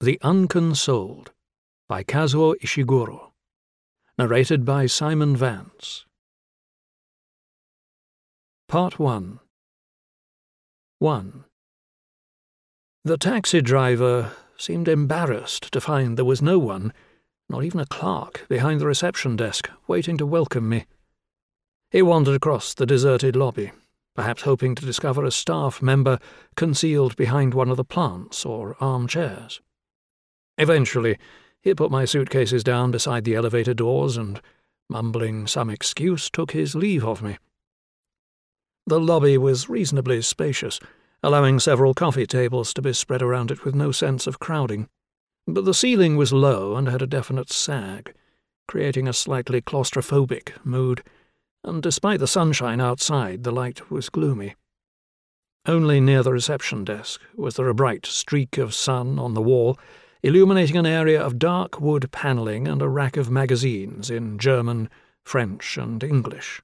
The Unconsoled by Kazuo Ishiguro. Narrated by Simon Vance. Part 1 1. The taxi driver seemed embarrassed to find there was no one, not even a clerk, behind the reception desk, waiting to welcome me. He wandered across the deserted lobby, perhaps hoping to discover a staff member concealed behind one of the plants or armchairs. Eventually, he put my suitcases down beside the elevator doors and, mumbling some excuse, took his leave of me. The lobby was reasonably spacious, allowing several coffee tables to be spread around it with no sense of crowding. But the ceiling was low and had a definite sag, creating a slightly claustrophobic mood, and despite the sunshine outside, the light was gloomy. Only near the reception desk was there a bright streak of sun on the wall illuminating an area of dark wood panelling and a rack of magazines in German, French, and English.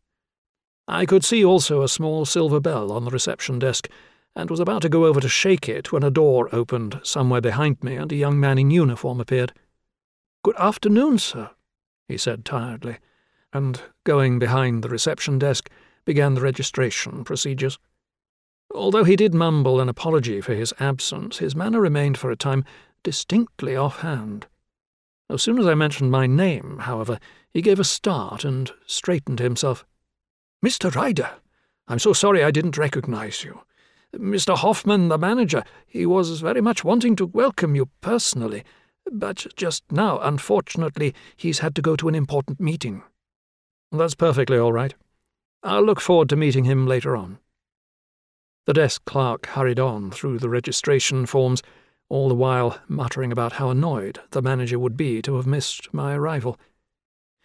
I could see also a small silver bell on the reception desk, and was about to go over to shake it when a door opened somewhere behind me and a young man in uniform appeared. Good afternoon, sir, he said tiredly, and, going behind the reception desk, began the registration procedures. Although he did mumble an apology for his absence, his manner remained for a time distinctly offhand. As soon as I mentioned my name, however, he gave a start and straightened himself. Mr. Ryder, I'm so sorry I didn't recognize you. Mr. Hoffman, the manager, he was very much wanting to welcome you personally, but just now, unfortunately, he's had to go to an important meeting. That's perfectly all right. I'll look forward to meeting him later on. The desk clerk hurried on through the registration forms all the while muttering about how annoyed the manager would be to have missed my arrival.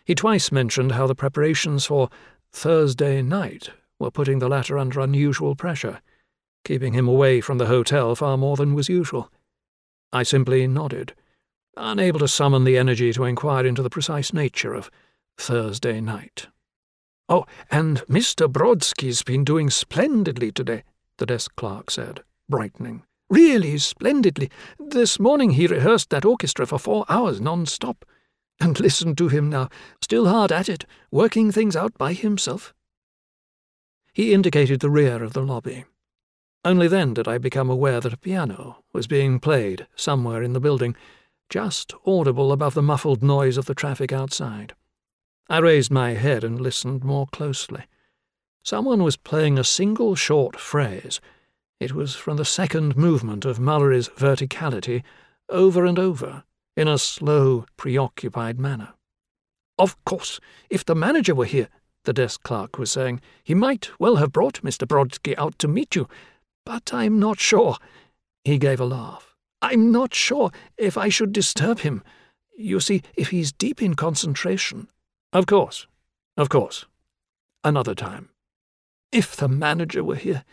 He twice mentioned how the preparations for Thursday night were putting the latter under unusual pressure, keeping him away from the hotel far more than was usual. I simply nodded, unable to summon the energy to inquire into the precise nature of Thursday night. Oh, and Mr. Brodsky's been doing splendidly today, the desk clerk said, brightening. Really splendidly. This morning he rehearsed that orchestra for four hours non-stop. And listen to him now, still hard at it, working things out by himself. He indicated the rear of the lobby. Only then did I become aware that a piano was being played somewhere in the building, just audible above the muffled noise of the traffic outside. I raised my head and listened more closely. Someone was playing a single short phrase it was from the second movement of Mullery's verticality, over and over, in a slow, preoccupied manner. Of course, if the manager were here, the desk clerk was saying, he might well have brought Mr. Brodsky out to meet you, but I'm not sure. He gave a laugh. I'm not sure if I should disturb him. You see, if he's deep in concentration. Of course, of course. Another time. If the manager were here,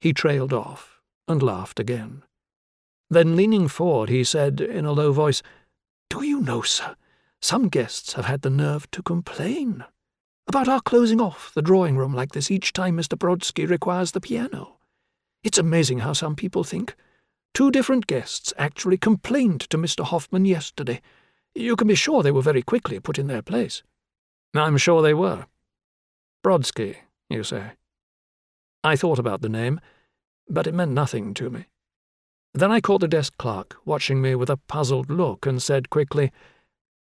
he trailed off and laughed again. Then, leaning forward, he said in a low voice, Do you know, sir, some guests have had the nerve to complain about our closing off the drawing room like this each time Mr. Brodsky requires the piano. It's amazing how some people think. Two different guests actually complained to Mr. Hoffman yesterday. You can be sure they were very quickly put in their place. I'm sure they were. Brodsky, you say? I thought about the name, but it meant nothing to me. Then I caught the desk clerk, watching me with a puzzled look, and said quickly,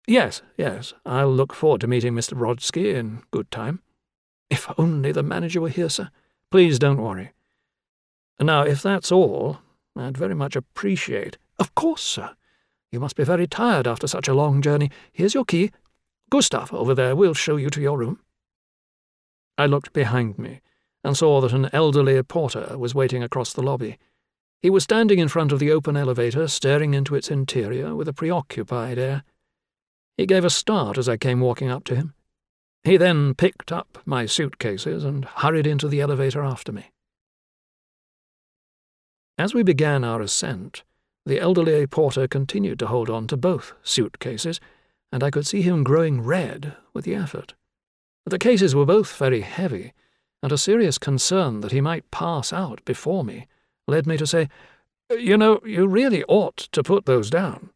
Yes, yes, I'll look forward to meeting Mr. Brodsky in good time. If only the manager were here, sir. Please don't worry. Now, if that's all, I'd very much appreciate. Of course, sir. You must be very tired after such a long journey. Here's your key. Gustav, over there, will show you to your room. I looked behind me and saw that an elderly porter was waiting across the lobby. He was standing in front of the open elevator, staring into its interior with a preoccupied air. He gave a start as I came walking up to him. He then picked up my suitcases and hurried into the elevator after me. As we began our ascent, the elderly porter continued to hold on to both suitcases, and I could see him growing red with the effort. The cases were both very heavy, and a serious concern that he might pass out before me led me to say, You know, you really ought to put those down.